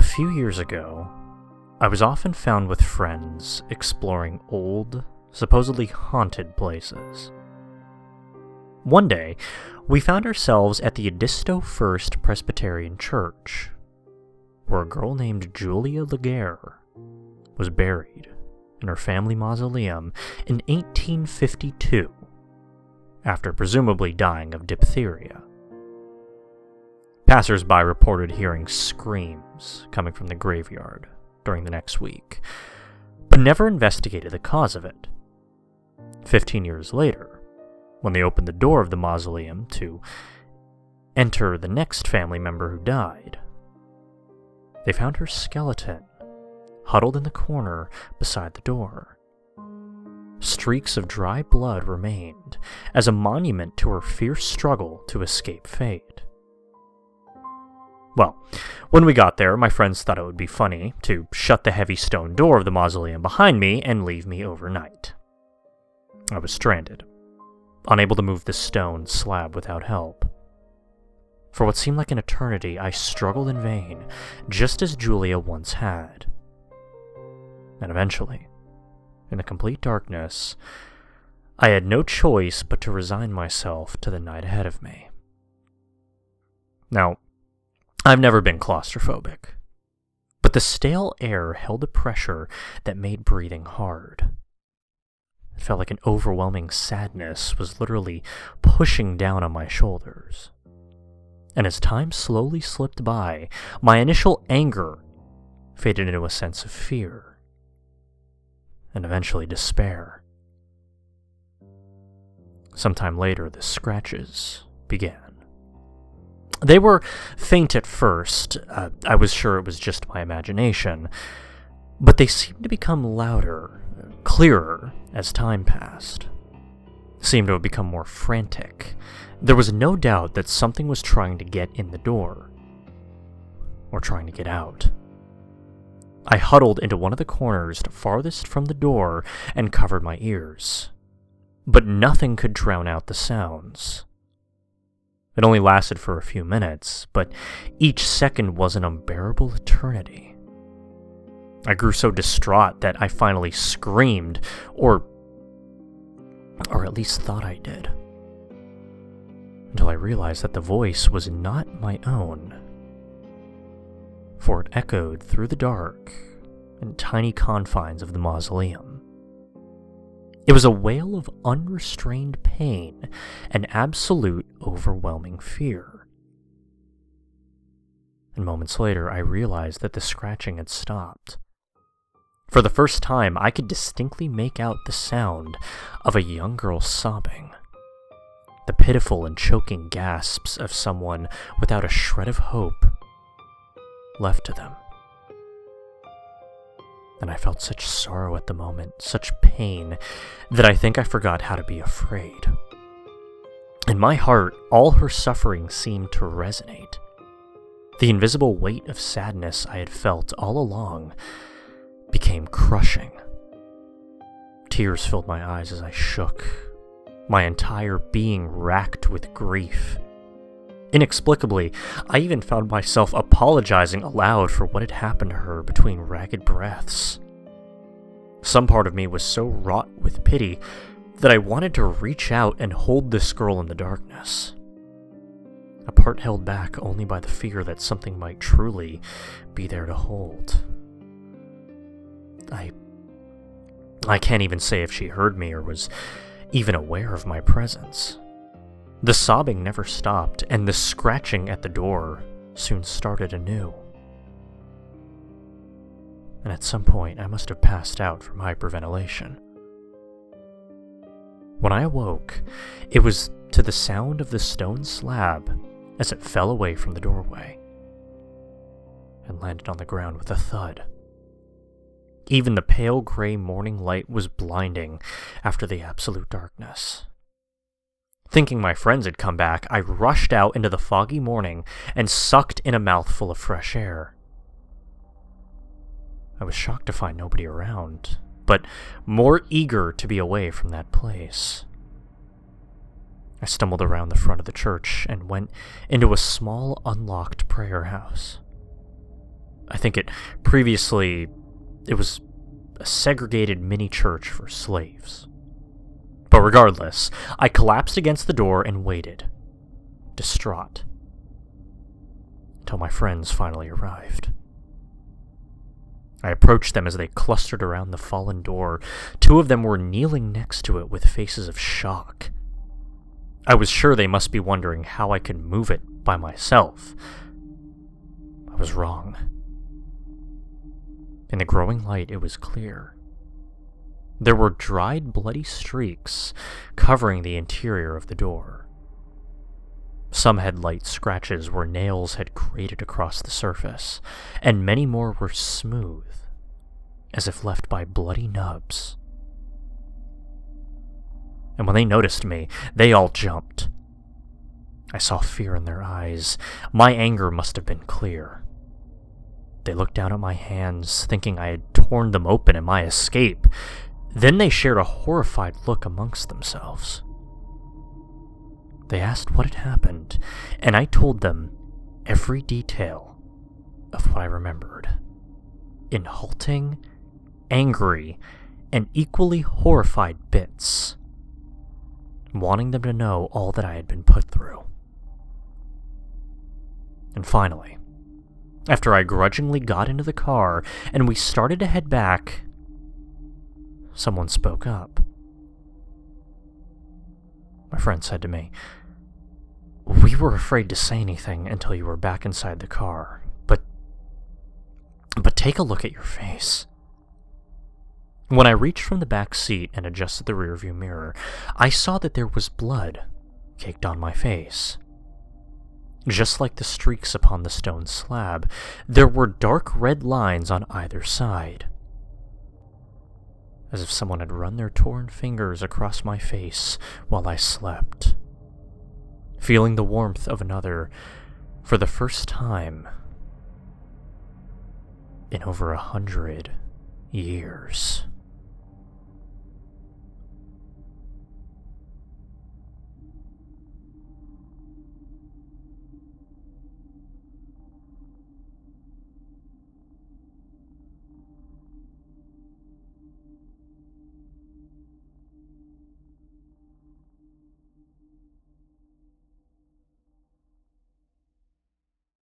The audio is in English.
few years ago, I was often found with friends exploring old, supposedly haunted places. One day, we found ourselves at the Edisto First Presbyterian Church, where a girl named Julia Legare was buried in her family mausoleum in 1852, after presumably dying of diphtheria. Passers-by reported hearing screams coming from the graveyard during the next week, but never investigated the cause of it. Fifteen years later, when they opened the door of the mausoleum to enter the next family member who died, they found her skeleton huddled in the corner beside the door. Streaks of dry blood remained as a monument to her fierce struggle to escape fate. Well, when we got there, my friends thought it would be funny to shut the heavy stone door of the mausoleum behind me and leave me overnight. I was stranded, unable to move the stone slab without help. For what seemed like an eternity, I struggled in vain, just as Julia once had. And eventually, in the complete darkness, I had no choice but to resign myself to the night ahead of me. Now, I've never been claustrophobic, but the stale air held a pressure that made breathing hard. It felt like an overwhelming sadness was literally pushing down on my shoulders. And as time slowly slipped by, my initial anger faded into a sense of fear, and eventually despair. Sometime later, the scratches began. They were faint at first, uh, I was sure it was just my imagination, but they seemed to become louder, clearer as time passed. Seemed to have become more frantic. There was no doubt that something was trying to get in the door. Or trying to get out. I huddled into one of the corners farthest from the door and covered my ears. But nothing could drown out the sounds. It only lasted for a few minutes, but each second was an unbearable eternity. I grew so distraught that I finally screamed, or. or at least thought I did. Until I realized that the voice was not my own. For it echoed through the dark and tiny confines of the mausoleum. It was a wail of unrestrained pain and absolute overwhelming fear. And moments later, I realized that the scratching had stopped. For the first time, I could distinctly make out the sound of a young girl sobbing. The pitiful and choking gasps of someone without a shred of hope left to them and I felt such sorrow at the moment, such pain, that I think I forgot how to be afraid. In my heart, all her suffering seemed to resonate. The invisible weight of sadness I had felt all along became crushing. Tears filled my eyes as I shook, my entire being racked with grief. Inexplicably, I even found myself apologizing aloud for what had happened to her between ragged breaths. Some part of me was so wrought with pity that I wanted to reach out and hold this girl in the darkness. A part held back only by the fear that something might truly be there to hold. I. I can't even say if she heard me or was even aware of my presence. The sobbing never stopped, and the scratching at the door soon started anew. And at some point, I must have passed out from hyperventilation. When I awoke, it was to the sound of the stone slab as it fell away from the doorway and landed on the ground with a thud. Even the pale gray morning light was blinding after the absolute darkness. Thinking my friends had come back, I rushed out into the foggy morning and sucked in a mouthful of fresh air. I was shocked to find nobody around, but more eager to be away from that place. I stumbled around the front of the church and went into a small unlocked prayer house. I think it previously it was a segregated mini church for slaves. But regardless, I collapsed against the door and waited, distraught, until my friends finally arrived. I approached them as they clustered around the fallen door. Two of them were kneeling next to it with faces of shock. I was sure they must be wondering how I could move it by myself. I was wrong. In the growing light, it was clear. There were dried, bloody streaks covering the interior of the door. Some had light scratches where nails had grated across the surface, and many more were smooth, as if left by bloody nubs. And when they noticed me, they all jumped. I saw fear in their eyes. My anger must have been clear. They looked down at my hands, thinking I had torn them open in my escape. Then they shared a horrified look amongst themselves. They asked what had happened, and I told them every detail of what I remembered. In halting, angry, and equally horrified bits, wanting them to know all that I had been put through. And finally, after I grudgingly got into the car and we started to head back, someone spoke up. My friend said to me, We were afraid to say anything until you were back inside the car, but. But take a look at your face. When I reached from the back seat and adjusted the rearview mirror, I saw that there was blood caked on my face. Just like the streaks upon the stone slab, there were dark red lines on either side. As if someone had run their torn fingers across my face while I slept. Feeling the warmth of another for the first time in over a hundred years.